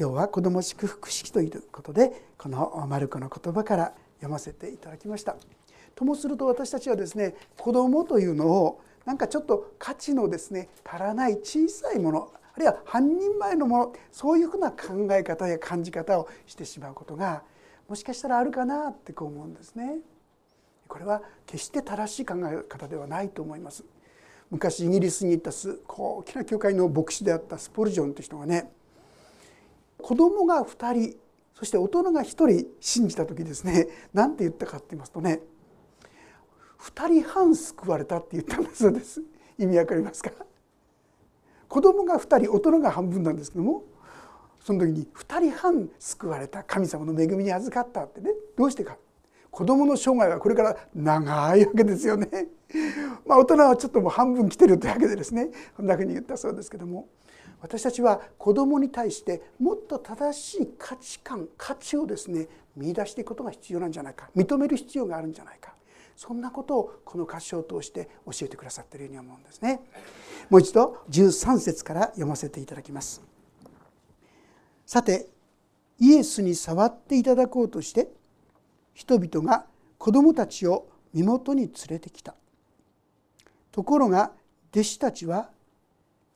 今日は子ども祝福式ということでこのマルコの言葉から読ませていただきました。ともすると私たちはですね子どもというのをなんかちょっと価値のですね足らない小さいものあるいは半人前のものそういうふうな考え方や感じ方をしてしまうことがもしかしたらあるかなってこう思うんですね。これは決して正しい考え方ではないと思います。昔イギリスに行ったす大きな教会の牧師であったスポルジョンという人がね子供が2人そして大人が1人信じた時ですね 何て言ったかって言いますとね2人半救われたって言ったんだそうです。意味わかりますか？子供が2人大人が半分なんですけどもその時に2人半救われた神様の恵みに預かったってねどうしてか？子供の生涯はこれから長いわけですよね。まあ大人はちょっともう半分来てるというわけでですねこんなふうに言ったそうですけども。私たちは子供に対してもっと正しい価値観価値をですね見出していくことが必要なんじゃないか認める必要があるんじゃないかそんなことをこの歌詞を通して教えてくださっているように思うんですね。もう一度13節から読ませていただきます。さてイエスに触っていただこうとして人々が子供たちを身元に連れてきたところが弟子たちは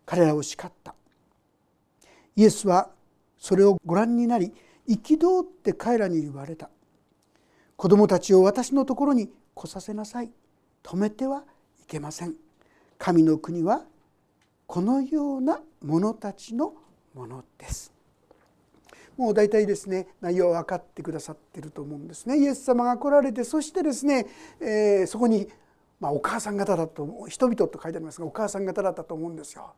彼らを叱ったイエスはそれをご覧になり憤って彼らに言われた。子供たちを私のところに来させなさい。止めてはいけません。神の国はこのような者たちのものです。もう大体ですね内容分かってくださってると思うんですね。イエス様が来られてそしてですね、えー、そこに、まあ、お母さん方だと人々と書いてありますがお母さん方だったと思うんですよ。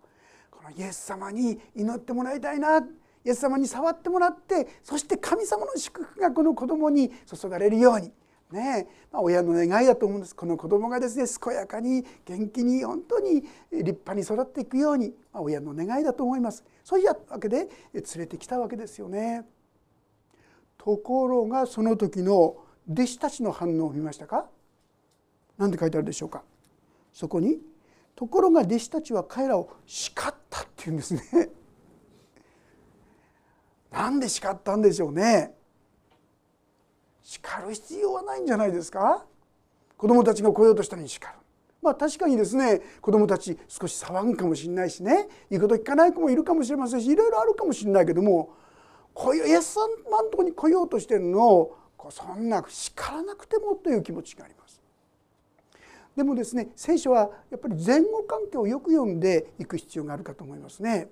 のイエス様に祈ってもらいたいな。イエス様に触ってもらってそして神様の祝福がこの子供に注がれるように。ねまあ、親の願いだと思うんです。この子供がですね健やかに元気に本当に立派に育っていくように、まあ、親の願いだと思います。そういうわけで連れてきたわけですよね。ところがその時の弟子たちの反応を見ましたか？何て書いてあるでしょうか？そこに「ところが弟子たちは彼らを叱った」っていうんですね。なんで叱ったんでしょうね。叱る必要はないんじゃないですか？子どもたちが来ようとしたのに叱るまあ確かにですね子どもたち少し騒ぐかもしれないしね言うこと聞かない子もいるかもしれませんしいろいろあるかもしれないけどもこういうイエス様のとこに来ようとしてるのをそんな叱らなくてもという気持ちがあります。でもですね聖書はやっぱり前後関係をよく読んでいく必要があるかと思いますね。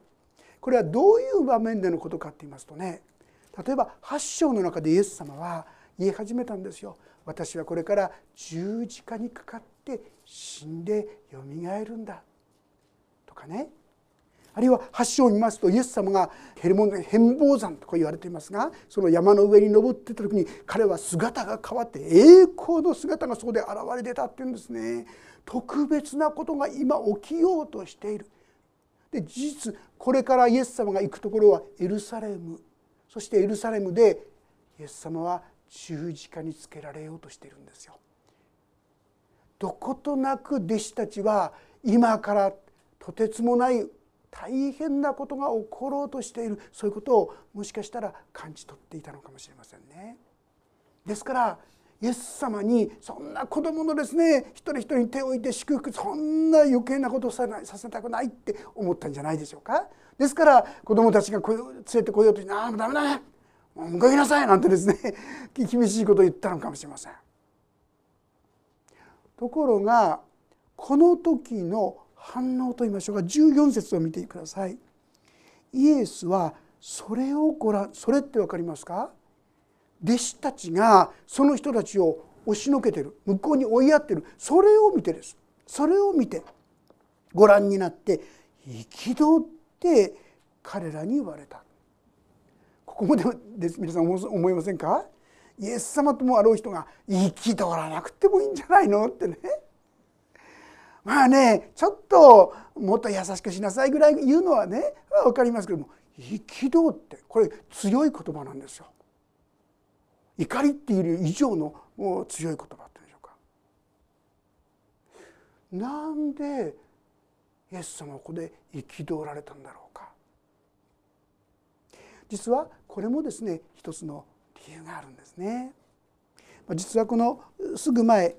これはどういう場面でのことかって言いますとね例えば8章の中でイエス様は言い始めたんですよ私はこれから十字架にかかって死んでよみがえるんだとかねあるいは8章を見ますとイエス様がヘルモン変貌山とこう言われていますがその山の上に登っていた時に彼は姿が変わって栄光の姿がそこで現れ出たっていうんですね。特別なことが今起きようとしている。で事実これからイエス様が行くところはエルサレム。そしてエルサレムでイエス様は十字架につけられようとしているんですよ。どことなく弟子たちは今からとてつもない大変なことが起ころうとしているそういうことをもしかしたら感じ取っていたのかもしれませんね。ですからイエス様にそんな子供のですね一人一人に手を置いて祝福そんな余計なことをさせたくないって思ったんじゃないでしょうか。ですから子供たちが連れてこようとして「ああダメだねもう向かいなさいなんてですね 厳しいことを言ったのかもしれません。ところがこの時の反応といいましょうか。14節を見てください。イエスはそれをご覧それって分かりますか？弟子たちがその人たちを押しのけてる。向こうに追いやってる。それを見てです。それを見てご覧になって憤って彼らに言われた。ここもでです。皆さん思いませんか？イエス様ともあろう人が憤らなくてもいいんじゃないの？ってね。まあねちょっともっと優しくしなさいぐらい言うのはね分かりますけども憤ってこれ強い言葉なんですよ。怒りっていう以上の強い言葉ってでしょうか。なんでイエス様はここで憤られたんだろうか。実はこれもですね一つの理由があるんですね。実はこのすぐ前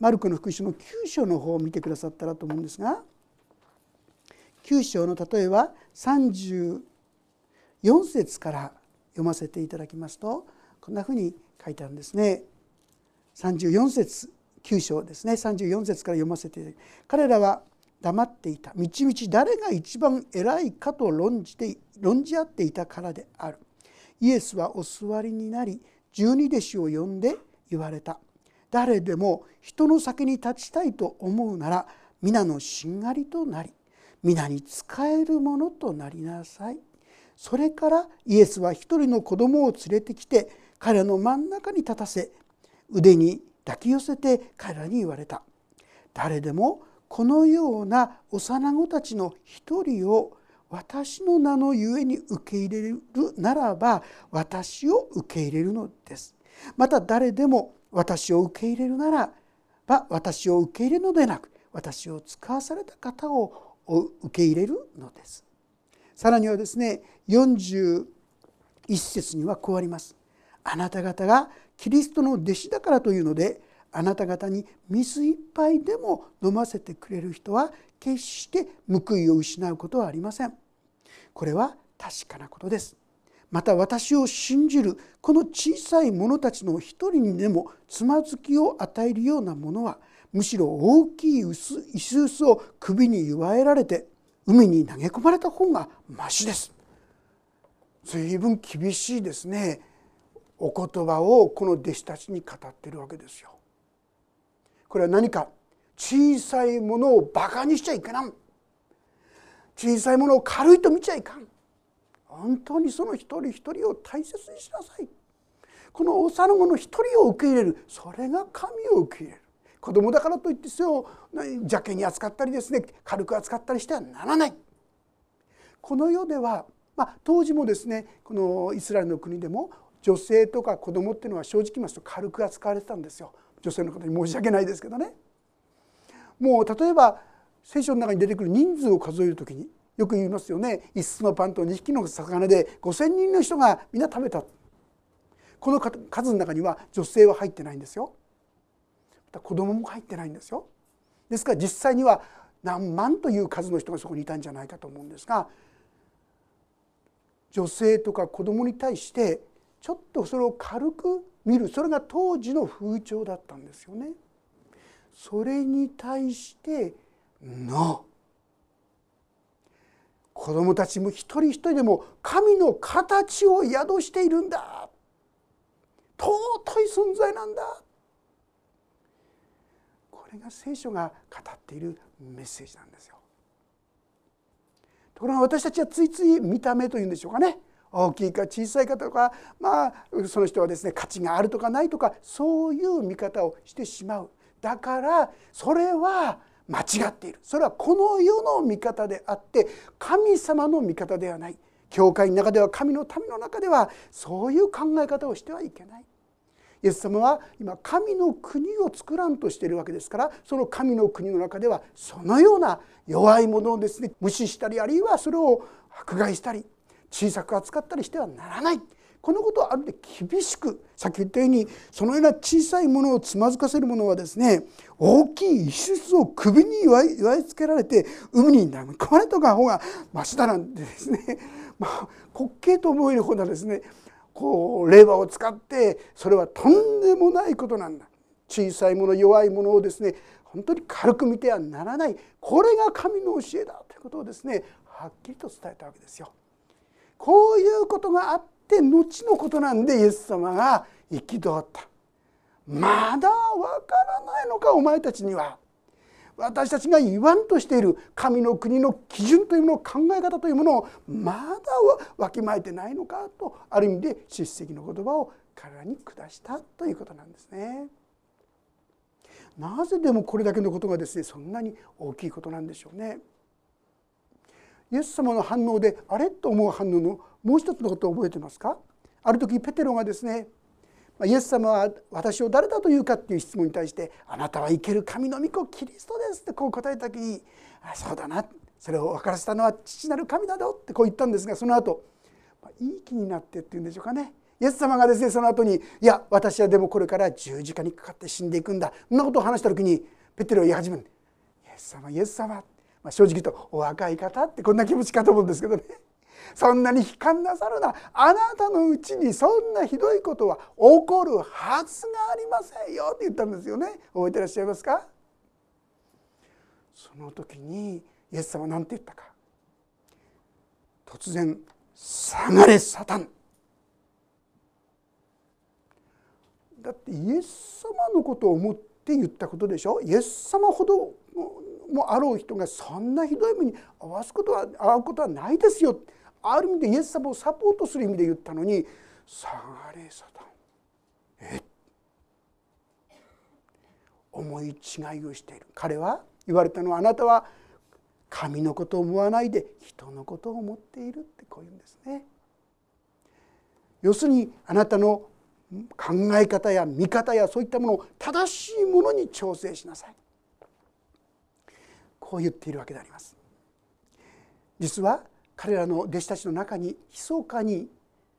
マルコの福音書の9章の方を見てくださったらと思うんですが9章の例えば34節から読ませていただきますとこんなふうに書いてあるんですね。34節9章ですね。34節から読ませていただき彼らは黙っていた。みちみち誰が一番偉いかと論じて論じ合っていたからである。イエスはお座りになり十二弟子を呼んで言われた。誰でも人の先に立ちたいと思うなら皆のしんがりとなり皆に仕えるものとなりなさい。それからイエスは一人の子供を連れてきて彼らの真ん中に立たせ腕に抱き寄せて彼らに言われた。誰でもこのような幼子たちの一人を私の名のゆえに受け入れるならば私を受け入れるのです。また誰でも私を受け入れるならば私を受け入れるのでなく私を使わされた方を受け入れるのです。さらにはですね41節にはこうあります。あなた方がキリストの弟子だからというのであなた方に水一杯でも飲ませてくれる人は決して報いを失うことはありません。これは確かなことです。また私を信じるこの小さい者たちの一人にでもつまずきを与えるようなものはむしろ大きい石臼を首に祝えられて海に投げ込まれた方がましです。随分厳しいですね。お言葉をこの弟子たちに語ってるわけですよ。これは何か小さいものをバカにしちゃいけない。小さいものを軽いと見ちゃいかん。本当にその一人一人を大切にしなさい。この幼子の一人を受け入れる。それが神を受け入れる。子供だからといってそれを邪気に扱ったりですね軽く扱ったりしてはならない。この世では、まあ、当時もですねこのイスラエルの国でも女性とか子供っていうのは正直言いますと軽く扱われてたんですよ。女性の方に申し訳ないですけどね。もう例えば聖書の中に出てくる人数を数える時によく言いますよね。一つのパンと2匹の魚で5,000人の人が皆食べた。この数の中には女性は入ってないんですよ。子供も入ってないんですよ。ですから実際には何万という数の人がそこにいたんじゃないかと思うんですが女性とか子供に対してちょっとそれを軽く見る。それが当時の風潮だったんですよね。それに対して「の」子供たちも一人一人でも神の形を宿しているんだ。尊い存在なんだ。これが聖書が語っているメッセージなんですよ。ところが私たちはついつい見た目というんでしょうかね。大きいか小さいかとかまあその人はですね価値があるとかないとかそういう見方をしてしまう。だからそれは間違っている。それはこの世の見方であって神様の見方ではない。教会の中では神の民の中ではそういう考え方をしてはいけない。イエス様は今神の国を作らんとしているわけですからその神の国の中ではそのような弱いものをですね無視したりあるいはそれを迫害したり小さく扱ったりしてはならない。このことはあるで厳しくさっき言ったようにそのような小さいものをつまずかせるものはですね大きい石質を首に祝いつけられて海に投げ込まれた方がましだなんてですね、まあ、滑稽と思えるほどですねこうレバーを使ってそれはとんでもないことなんだ小さいもの弱いものをですね本当に軽く見てはならないこれが神の教えだということをですねはっきりと伝えたわけですよ。こういうことがあって後のことなんでイエス様が憤ったまだわからないのかお前たちには私たちが言わんとしている神の国の基準というもの考え方というものをまだわきまえてないのかとある意味で叱責の言葉を彼らに下したということなんですね。なぜでもこれだけのことがですねそんなに大きいことなんでしょうね。イエス様の反応であれ？と思う反応のもう一つのことを覚えてますか？ある時ペテロがですねイエス様は私を誰だというかっていう質問に対して「あなたは生ける神の御子キリストです」ってこう答えた時に「あそうだなそれを分からせたのは父なる神だぞ」ってこう言ったんですがその後まあいい気になってっていうんでしょうかね。イエス様がですねその後に「いや私はでもこれから十字架にかかって死んでいくんだ」そんなことを話した時にペテロは言い始める「イエス様イエス様」まあ、正直言うとお若い方ってこんな気持ちかと思うんですけどね。そんなに悲観なさるな。あなたのうちにそんなひどいことは起こるはずがありませんよって言ったんですよね。覚えてらっしゃいますか？その時にイエス様は何て言ったか。突然「下がれサタン」だってイエス様のことを思って言ったことでしょ？イエス様ほどもあろう人がそんなひどい目に遭わすことは遭うことはないですよ。ある意味でイエス様をサポートする意味で言ったのに「下がれサタン」え思い違いをしている。彼は言われたのはあなたは神のことを思わないで人のことを思っているってこういうんですね。要するにあなたの考え方や見方やそういったものを正しいものに調整しなさい。こう言っているわけであります。実は彼らの弟子たちの中に密かに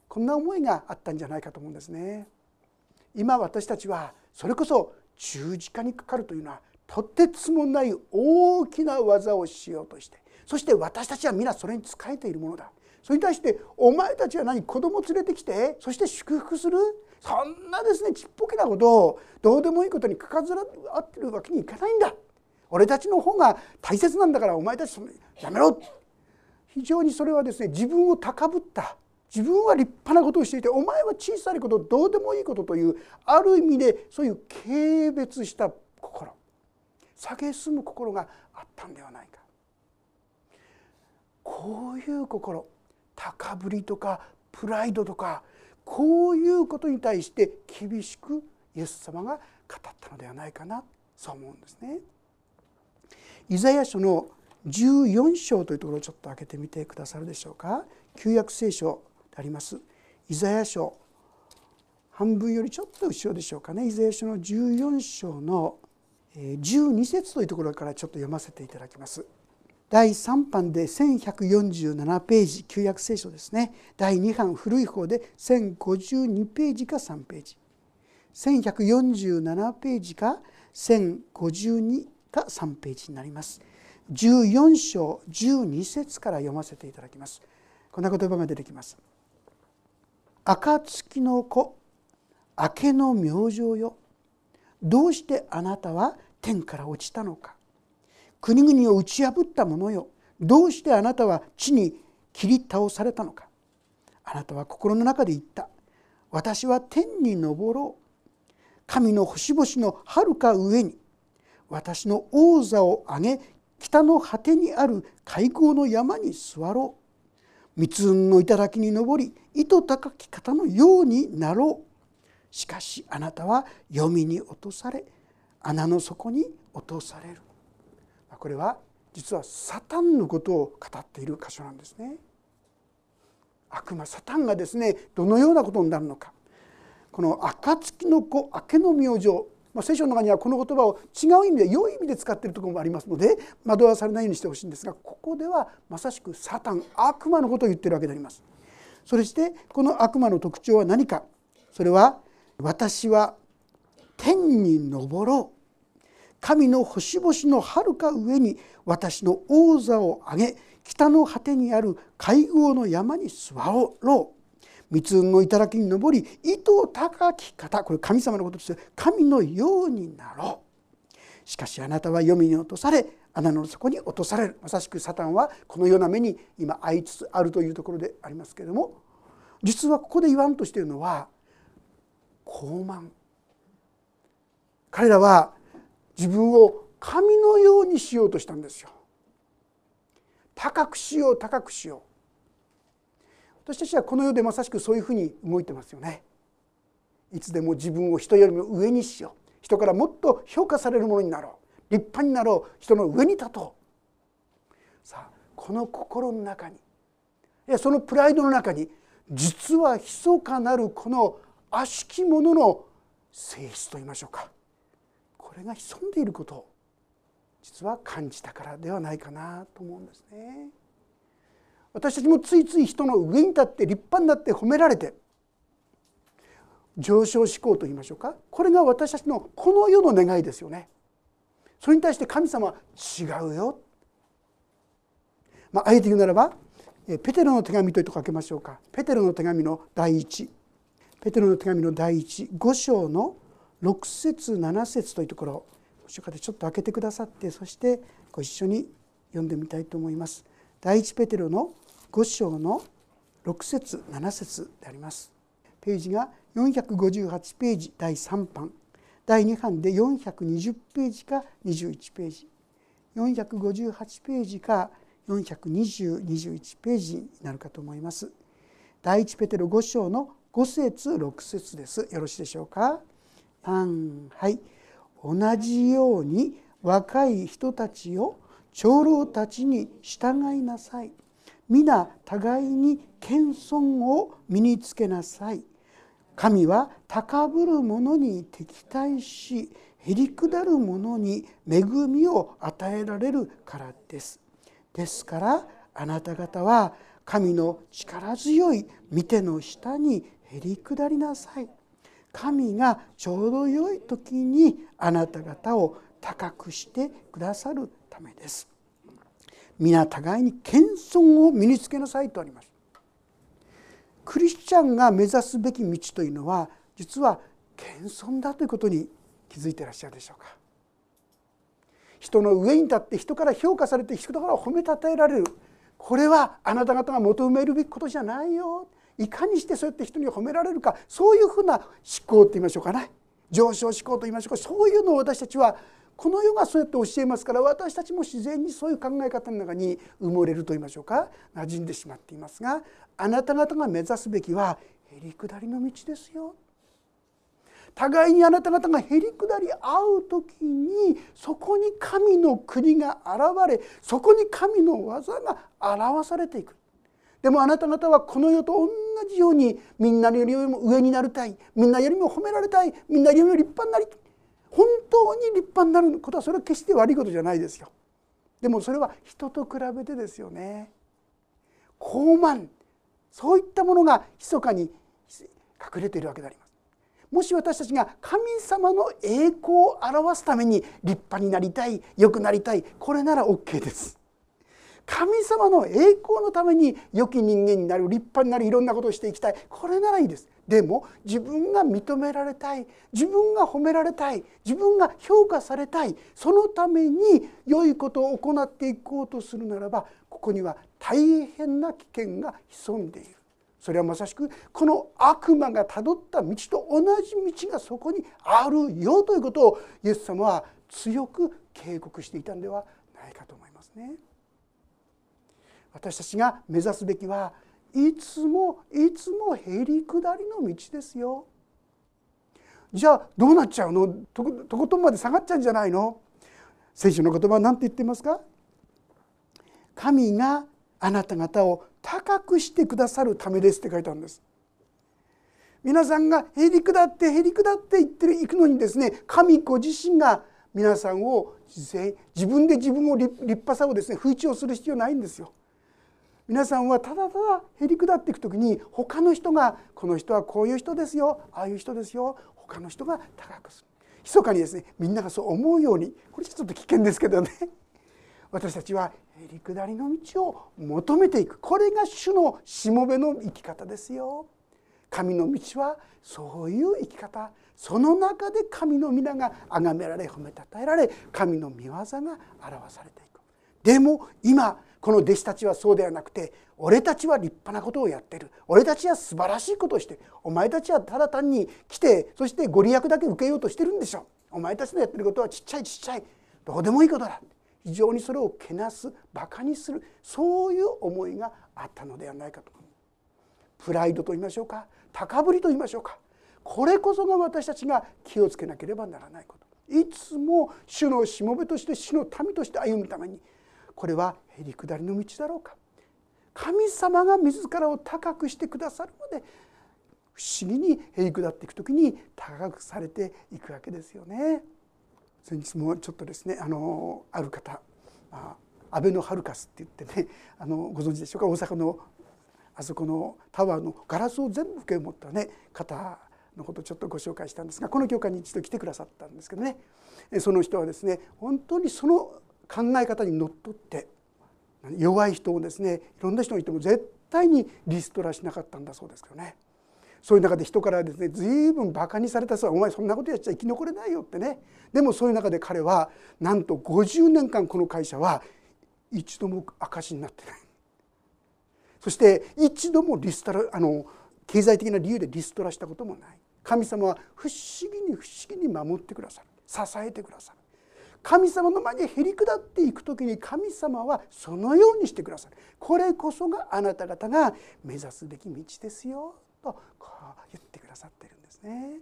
こんな思いがあったんじゃないかと思うんですね。今私たちはそれこそ十字架にかかるというのはとてつもない大きな技をしようとしてそして私たちは皆それに仕えているものだ。それに対してお前たちは何子供連れてきてそして祝福する。そんなですねちっぽけなことをどうでもいいことにかかずら合ってるわけにいかないんだ。俺たちの方が大切なんだからお前たちやめろ。非常にそれはですね自分を高ぶった自分は立派なことをしていてお前は小さいことどうでもいいことというある意味でそういう軽蔑した心。蔑む心があったんではないか。こういう心高ぶりとかプライドとかこういうことに対して厳しくイエス様が語ったのではないかなそう思うんですね。イザヤ書の14章というところをちょっと開けてみてくださるでしょうか。旧約聖書であります。イザヤ書半分よりちょっと後ろでしょうかね。イザヤ書の14章の12節というところからちょっと読ませていただきます。第3版で1147ページ。旧約聖書ですね。第2版古い方で1052ページか3ページ。1147ページか1052か3ページになります。14章12節から読ませていただきます。こんな言葉が出てきます暁の子明けの明星よ。どうしてあなたは天から落ちたのか。国々を打ち破った者よ。どうしてあなたは地に切り倒されたのか。あなたは心の中で言った。私は天に昇ろう。神の星々のはるか上に。私の王座を上げ北の果てにある海溝の山に座ろう。密雲の頂に登り糸高き方のようになろう。しかしあなたは読みに落とされ穴の底に落とされる。これは実はサタンのことを語っている箇所なんですね。悪魔サタンがですねどのようなことになるのか。この暁の子明けの明星、まあ、聖書の中にはこの言葉を違う意味で良い意味で使っているところもありますので惑わされないようにしてほしいんですがここではまさしくサタン悪魔のことを言ってるわけであります。そしてこの悪魔の特徴は何か？それは私は天に昇ろう。神の星々のはるか上に私の王座を上げ北の果てにある会合の山に座ろう。密雲の頂に登り糸高き方これ神様のことです神のようになろう。しかしあなたは読みに落とされ穴の底に落とされる。まさしくサタンはこのような目に今遭いつつあるというところでありますけれども実はここで言わんとしているのは傲慢。彼らは自分を神のようにしようとしたんですよ。高くしよう高くしよう。私たちはこの世でまさしくそういうふうに動いてますよね。いつでも自分を人よりも上にしよう。人からもっと評価されるものになろう。立派になろう。人の上に立とう。さあこの心の中にいやそのプライドの中に実は密かなるこの悪しき者の性質といいましょうか。これが潜んでいることを実は感じたからではないかなと思うんですね。私たちもついつい人の上に立って立派になって褒められて上昇志向と言いましょうかこれが私たちのこの世の願いですよね。それに対して神様は違うよ。まあ、あえて言うならばペテロの手紙というと書けましょうかペテロの手紙の第一ペテロの手紙の第一5章の6節7節というところをちょっと開けてくださってそしてご一緒に読んでみたいと思います。第一ペテロの5章の6節7節であります。ページが458ページ第3版第2版で420ページか21ページ458ページか42021ページになるかと思います。第一ペテロ5章の5節6節です。よろしいでしょうか？はい同じように若い人たちを長老たちに従いなさい。皆互いに謙遜を身につけなさい。神は高ぶる者に敵対しへりくだる者に恵みを与えられるからです。ですからあなた方は神の力強い見ての下にへりくだりなさい。神がちょうど良い時にあなた方を高くしてくださるためです。皆互いに謙遜を身につけなさいとあります。クリスチャンが目指すべき道というのは実は謙遜だということに気づいていらっしゃるでしょうか。人の上に立って人から評価されて人から褒めたたえられる。これはあなた方が求めるべきことじゃないよ。いかにしてそうやって人に褒められるか。そういうふうな思考と言いましょうかね。上昇志向と言いましょうか。そういうのを私たちはこの世がそうやって教えますから私たちも自然にそういう考え方の中に埋もれると言いましょうか馴染んでしまっていますがあなた方が目指すべきはへりくだりの道ですよ。互いにあなた方がへりくだり合う時にそこに神の国が現れそこに神の技が表されていく。でもあなた方はこの世と同じようにみんなよりも上になりたいみんなよりも褒められたいみんなよりも立派になりたい本当に立派になることはそれは決して悪いことじゃないですよ。でもそれは人と比べてですよね。傲慢そういったものが密かに隠れているわけであります。もし私たちが神様の栄光を表すために立派になりたい良くなりたいこれなら OK です。神様の栄光のために良き人間になる立派になるいろんなことをしていきたいこれならいいですでも自分が認められたい自分が褒められたい自分が評価されたいそのために良いことを行っていこうとするならばここには大変な危険が潜んでいるそれはまさしくこの悪魔がたどった道と同じ道がそこにあるよということをイエス様は強く警告していたんではないかと思いますね。私たちが目指すべきはいつもいつもへりくだりの道ですよ。じゃあどうなっちゃうの？とことんまで下がっちゃうんじゃないの？聖書の言葉は何て言ってますか？神があなた方を高くしてくださるためですって書いてあるんです。皆さんがへりくだってへりくだって言っていくのにですね神ご自身が皆さんを自分で自分を立派さをですね不一をする必要ないんですよ。皆さんはただただへりくだっていく時に他の人がこの人はこういう人ですよああいう人ですよ他の人が高くする。密かにですねみんながそう思うように。これちょっと危険ですけどね。私たちはへりくだりの道を求めていく。これが主のしもべの生き方ですよ。神の道はそういう生き方。その中で神の皆が崇められ褒めたたえられ神の御業が表されていく。でも今この弟子たちはそうではなくて俺たちは立派なことをやってる。俺たちは素晴らしいことをしてお前たちはただ単に来てそしてご利益だけ受けようとしてるんでしょ。お前たちのやってることはちっちゃいちっちゃい。どうでもいいことだ。非常にそれをけなすバカにする。そういう思いがあったのではないかとプライドと言いましょうか。高ぶりと言いましょうか。これこそが私たちが気をつけなければならないこと。いつも主のしもべとして主の民として歩むためにこれはへりくだりの道だろうか？神様が自らを高くしてくださるので不思議にへりくだっていく時に高くされていくわけですよね。先日もちょっとですねあのある方あアベノハルカスって言ってねあのご存知でしょうか？大阪のあそこのタワーのガラスを全部受け持ったね方のことをちょっとご紹介したんですがこの教会に一度来てくださったんですけどね。その人はですね本当にその考え方にのっとって弱い人をですねいろんな人がいても絶対にリストラしなかったんだそうですけどね。そういう中で人からですね随分バカにされた人は「お前そんなことやっちゃ生き残れないよ」ってね。でもそういう中で彼はなんと50年間この会社は一度も赤字になってない。そして一度もリストラあの経済的な理由でリストラしたこともない。神様は不思議に不思議に守ってくださる。支えてくださる。神様の前にへり下っていく時に神様はそのようにしてくださる。これこそがあなた方が目指すべき道ですよ。とこう言ってくださってるんですね。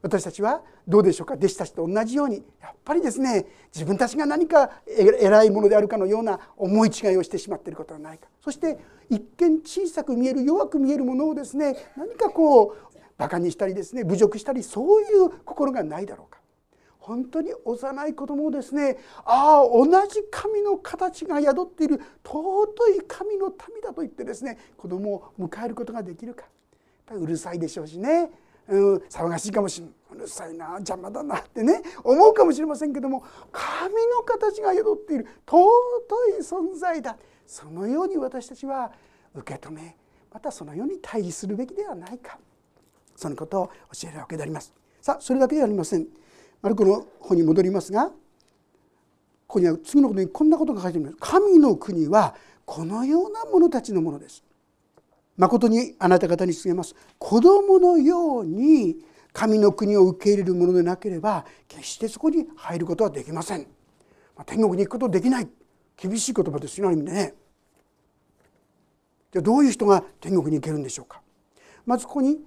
私たちはどうでしょうか弟子たちと同じように。やっぱりですね自分たちが何か偉いものであるかのような思い違いをしてしまっていることはないか。そして一見小さく見える弱く見えるものをですね何かこうバカにしたりですね侮辱したりそういう心がないだろうか。本当に幼い子供をですねああ同じ神の形が宿っている尊い神の民だと言ってですね子供を迎えることができるか。やっぱりうるさいでしょうしね、うん、騒がしいかもしれない。うるさいな邪魔だなってね思うかもしれませんけども神の形が宿っている尊い存在だ。そのように私たちは受け止めまたそのように対峙するべきではないか。そのことを教えるわけであります。さあそれだけではありません。マルコの方に戻りますがここには次のことにこんなことが書いてあります。神の国はこのような者たちのものです。誠にあなた方に告げます。子供のように神の国を受け入れるものでなければ決してそこに入ることはできません。天国に行くことできない厳しい言葉ですよある意味でね。じゃあどういう人が天国に行けるんでしょうか。まずここに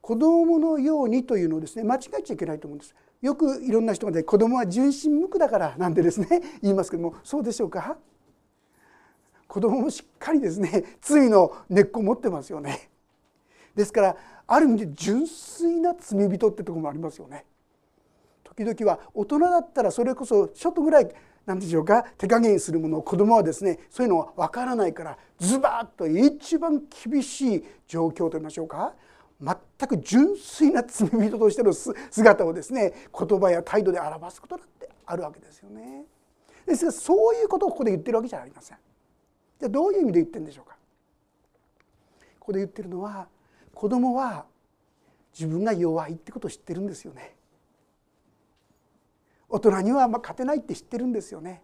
子供のようにというのをですね間違えちゃいけないと思うんです。よくいろんな人がね子供は純真無垢だからなんてですね 言いますけどもそうでしょうか？子供もしっかりですね 罪の根っこ持ってますよね。ですからある意味で純粋な罪人ってとこもありますよね。時々は大人だったらそれこそちょっとぐらい何でしょうか手加減するものを子供はですねそういうのは分からないからズバッと一番厳しい状況と言いましょうか？全く純粋な罪人としての姿をですね言葉や態度で表すことだってあるわけですよね。ですがそういうことをここで言ってるわけじゃありません。じゃあどういう意味で言ってるんでしょうかここで言ってるのは子供は自分が弱いってことを知ってるんですよね。大人にはま勝てないって知ってるんですよね。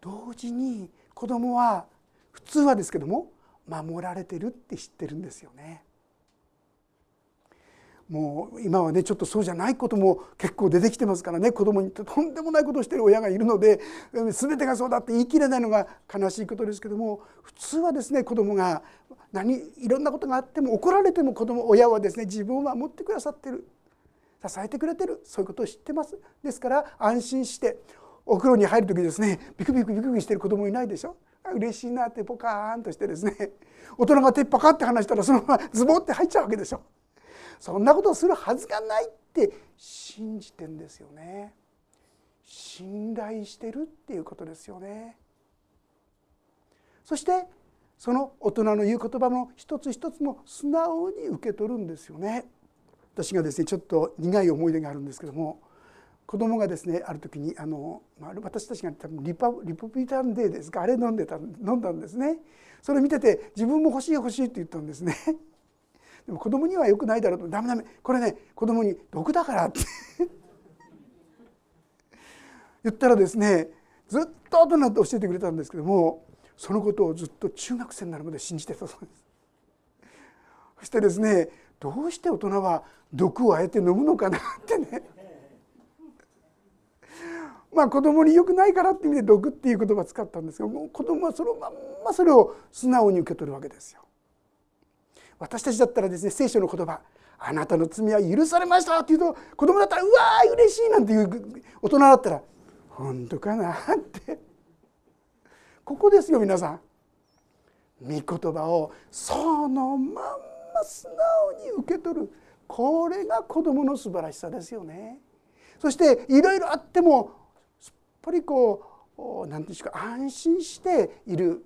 同時に子供は普通はですけども守られてるって知ってるんですよね。もう今はねちょっとそうじゃないことも結構出てきてますからね。子供にとんでもないことをしてる親がいるので全てがそうだって言い切れないのが悲しいことですけども普通はですね子供が何いろんなことがあっても怒られても子供親はですね自分を守ってくださってる。支えてくれてる。そういうことを知ってます。ですから安心してお風呂に入る時ですねビクビクビクビクしてる子供いないでしょ。嬉しいなってポカーンとしてですね 大人が手パカって話したらそのままズボって入っちゃうわけでしょ。そんなことをするはずがないって信じてんですよね。信頼してるっていうことですよね。そしてその大人の言う言葉も一つ一つも素直に受け取るんですよね。私がですねちょっと苦い思い出があるんですけども。子供がですねある時にあの、まあ、私たちが多分リパリポビタンデーですか？あれ飲んでた飲んだんですね。それ見てて自分も欲しい欲しいって言ったんですね。でも子供にはよくないだろうと。ダメダメ。これね子供に毒だからって。言ったらですねずっと後になって教えてくれたんですけどもそのことをずっと中学生になるまで信じてたそうです。そしてですねどうして大人は毒をあえて飲むのかなってね。まあ子供に良くないからって意味で毒っていう言葉を使ったんですが子供はそのまんまそれを素直に受け取るわけですよ。私たちだったらですね聖書の言葉「あなたの罪は許されました」って言うと子供だったら「うわー嬉しい」なんていう大人だったら「本当かな?」ってここですよ皆さん。御言葉をそのまんま素直に受け取るこれが子供の素晴らしさですよね。そしていろいろあってもぱりこう何て言うんですか安心している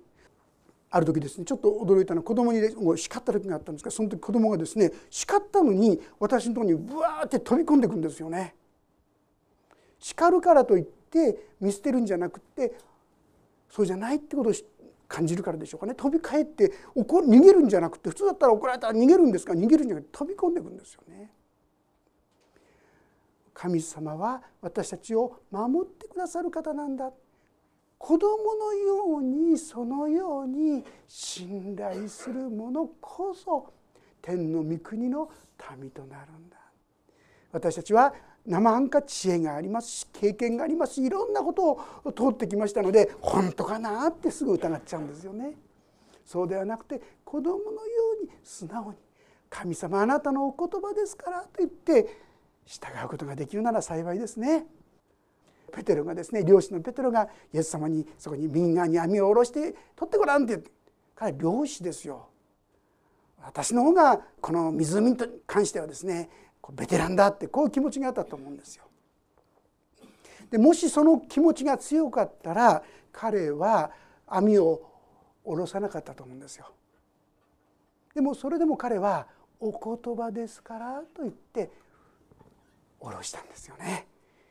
ある時ですねちょっと驚いたのは子供に叱った時があったんですがその時子供がですね叱ったのに私のところにブワーって飛び込んでいくんですよね。叱るからといって見捨てるんじゃなくてそうじゃないってことを感じるからでしょうかね飛び帰って逃げるんじゃなくて普通だったら怒られたら逃げるんですが逃げるんじゃなくて飛び込んでいくんですよね。神様は私たちを守ってくださる方なんだ子供のようにそのように信頼する者こそ天の御国の民となるんだ私たちは生半可知恵がありますし経験がありますしいろんなことを通ってきましたので本当かなってすぐ疑っちゃうんですよね。そうではなくて子供のように素直に「神様あなたのお言葉ですから」と言って従うことができるなら幸いですね。ペテロがですね漁師のペテロがイエス様にそこに右側に網を下ろして取ってごらんって彼は漁師ですよ。私の方がこの湖に関してはですねベテランだってこういう気持ちがあったと思うんですよ。でもしその気持ちが強かったら彼は網を下ろさなかったと思うんですよ。でもそれでも彼は「お言葉ですから」と言って下ろしたんですよね。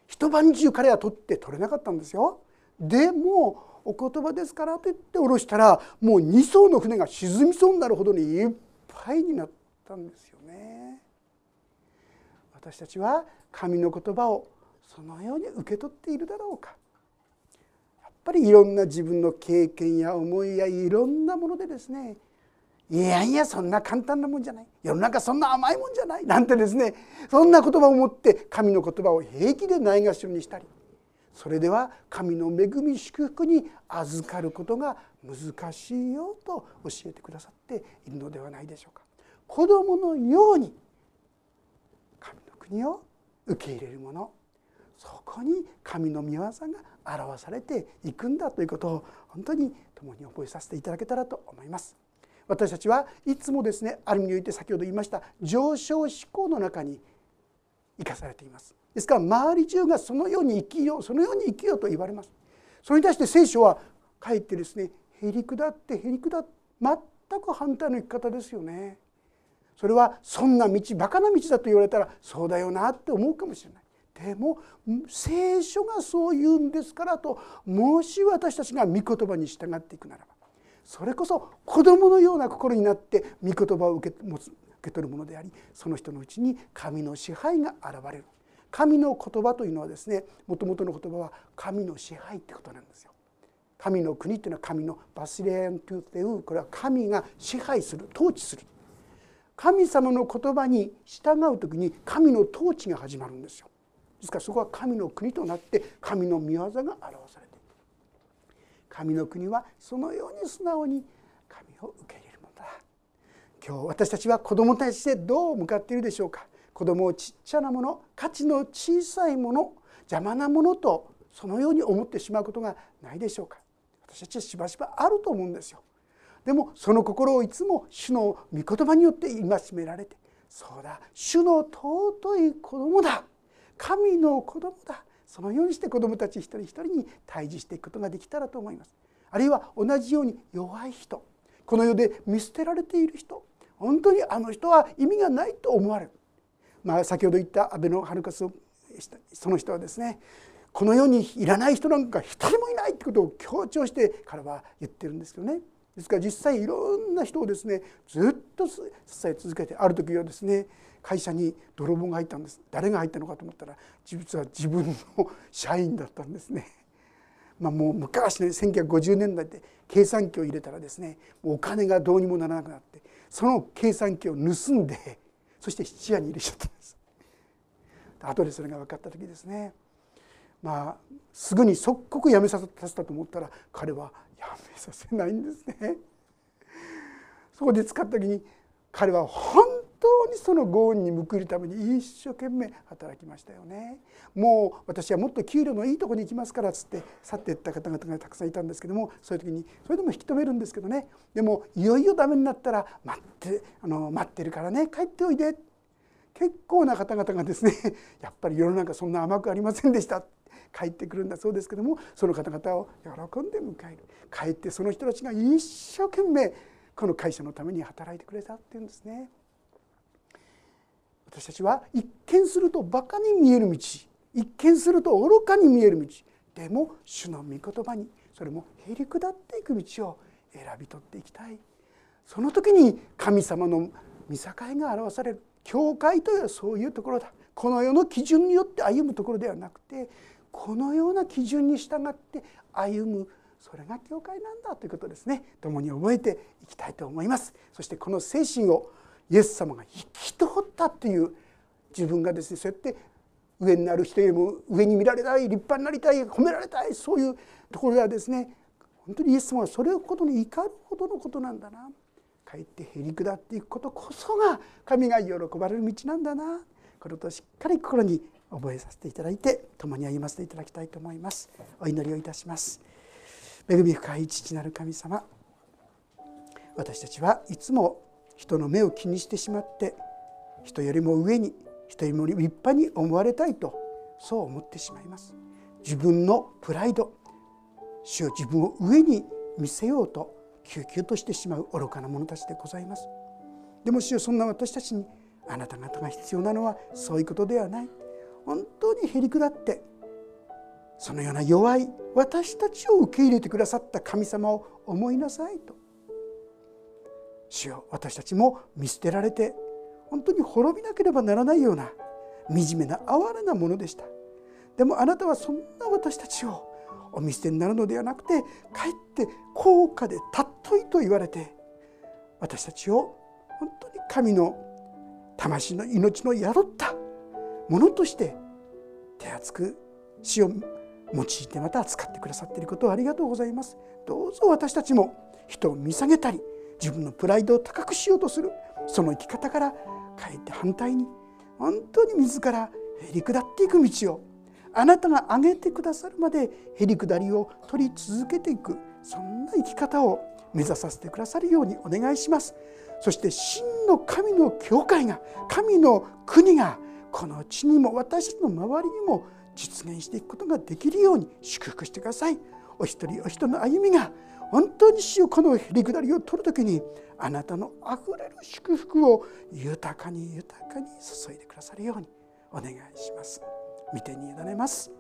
一晩中彼は取って取れなかったんですよ。でもお言葉ですからと言って下ろしたらもう2艘の船が沈みそうになるほどにいっぱいになったんですよね。私たちは神の言葉をそのように受け取っているだろうか。やっぱりいろんな自分の経験や思いやいろんなものでですねいやいやそんな簡単なもんじゃない世の中そんな甘いもんじゃないなんてですねそんな言葉を持って神の言葉を平気でないがしろにしたりそれでは神の恵み祝福に預かることが難しいよと教えてくださっているのではないでしょうか。子供のように神の国を受け入れるものそこに神の御業が表されていくんだということを本当に共に覚えさせていただけたらと思います。私たちはいつもですねある意味において先ほど言いました上昇志向の中に生かされています。ですから周り中がそのように生きようそのように生きようと言われます。それに対して聖書はかえってですねへりくだってへりくだって全く反対の生き方ですよね。それはそんな道バカな道だと言われたらそうだよなって思うかもしれない。でも聖書がそう言うんですからともし私たちが御言葉に従っていくならばそれこそ子供のような心になって御言葉を受け持つ受け取るものでありその人のうちに神の支配が現れる。神の言葉というのはですねもともとの言葉は神の支配ってことなんですよ。神の国というのは神のバシレアントゥテウこれは神が支配する統治する。神様の言葉に従う時に神の統治が始まるんですよ。ですからそこは神の国となって神の御業が表される。神の国はそのように素直に神を受け入れるものだ。今日私たちは子供たちでどう向かっているでしょうか。子供をちっちゃなもの価値の小さいもの邪魔なものとそのように思ってしまうことがないでしょうか。私たちはしばしばあると思うんですよ。でもその心をいつも主の御言葉によって戒められてそうだ主の尊い子供だ。神の子供だ。そのようにして子どもたち一人一人に対峙していくことができたらと思います。あるいは同じように弱い人この世で見捨てられている人本当にあの人は意味がないと思われる、まあ、先ほど言った安倍のハルカスその人はですねこの世にいらない人なんか一人もいないってことを強調して彼は言ってるんですけどねですから実際いろんな人をですねずっと支え続けてある時はですね会社に泥棒が入ったんです誰が入ったのかと思ったら実は自分の社員だったんですね。まあ、もう昔ね1950年代で計算機を入れたらですねお金がどうにもならなくなってその計算機を盗んで そして質屋に入れちゃったんです。後でそれが分かった時ですねまあすぐに即刻辞めさせたと思ったら彼は辞めさせないんですね。そこで使った時に彼は本にそのご恩に報いるために一生懸命働きましたよね。もう私はもっと給料のいいとこに行きますからっつって去っていった方々がたくさんいたんですけどもそういう時にそれでも引き止めるんですけどねでもいよいよダメになったら待ってあの待ってるからね帰っておいで結構な方々がですね やっぱり世の中そんな甘くありませんでした帰ってくるんだそうですけどもその方々を喜んで迎える帰ってその人たちが一生懸命この会社のために働いてくれたっていうんですね。私たちは一見するとバカに見える道一見すると愚かに見える道。でも主の御言葉にそれもへり下っていく道を選び取っていきたい。その時に神様の見境が表される教会というはそういうところだ。この世の基準によって歩むところではなくてこのような基準に従って歩むそれが教会なんだということですね。共に覚えていきたいと思います。そしてこの精神をイエス様が生き通ったという自分がですねそうやって上になる人よりも上に見られたい立派になりたい褒められたいそういうところではですね本当にイエス様はそれをほどに怒るほどのことなんだな。かえってへり下っていくことこそが神が喜ばれる道なんだな。これとしっかり心に覚えさせていただいて共に歩ませていただきたいと思います。お祈りをいたします。恵み深い父なる神様私たちはいつも人の目を気にしてしまって人よりも上に人よりも立派に思われたいとそう思ってしまいます。自分のプライド主を自分を上に見せようと救急としてしまう愚かな者たちでございます。でも主よそんな私たちにあなた方が必要なのはそういうことではない。本当にへり下ってそのような弱い私たちを受け入れてくださった神様を思いなさいと。主よ私たちも見捨てられて本当に滅びなければならないような惨めな哀れなものでした。でもあなたはそんな私たちをお見捨てになるのではなくてかえって高価で尊いと言われて私たちを本当に神の魂の命の宿ったものとして手厚く死を用いてまた扱ってくださっていることをありがとうございます。どうぞ私たちも人を見下げたり自分のプライドを高くしようとするその生き方からかえって反対に本当に自らへり下っていく道をあなたが挙げてくださるまでへり下りを取り続けていくそんな生き方を目指させてくださるようにお願いします。そして真の神の教会が神の国がこの地にも私たちの周りにも実現していくことができるように祝福してください。お一人お人の歩みが本当に主よこのへり下りを取る時にあなたのあふれる祝福を豊かに豊かに注いでくださるようにお願いします。御手に委ねます。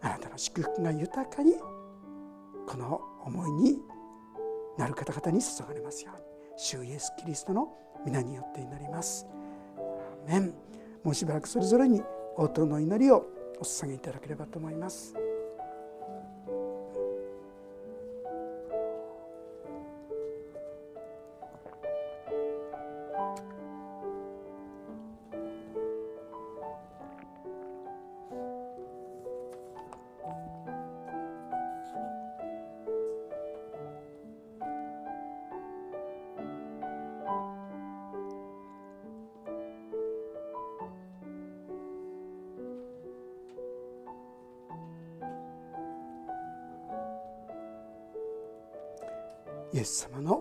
あなたの祝福が豊かにこの思いになる方々に注がれますように主イエス・キリストの皆によって祈ります。メン。もうしばらくそれぞれに応答の祈りをお捧げいただければと思います。イエス様の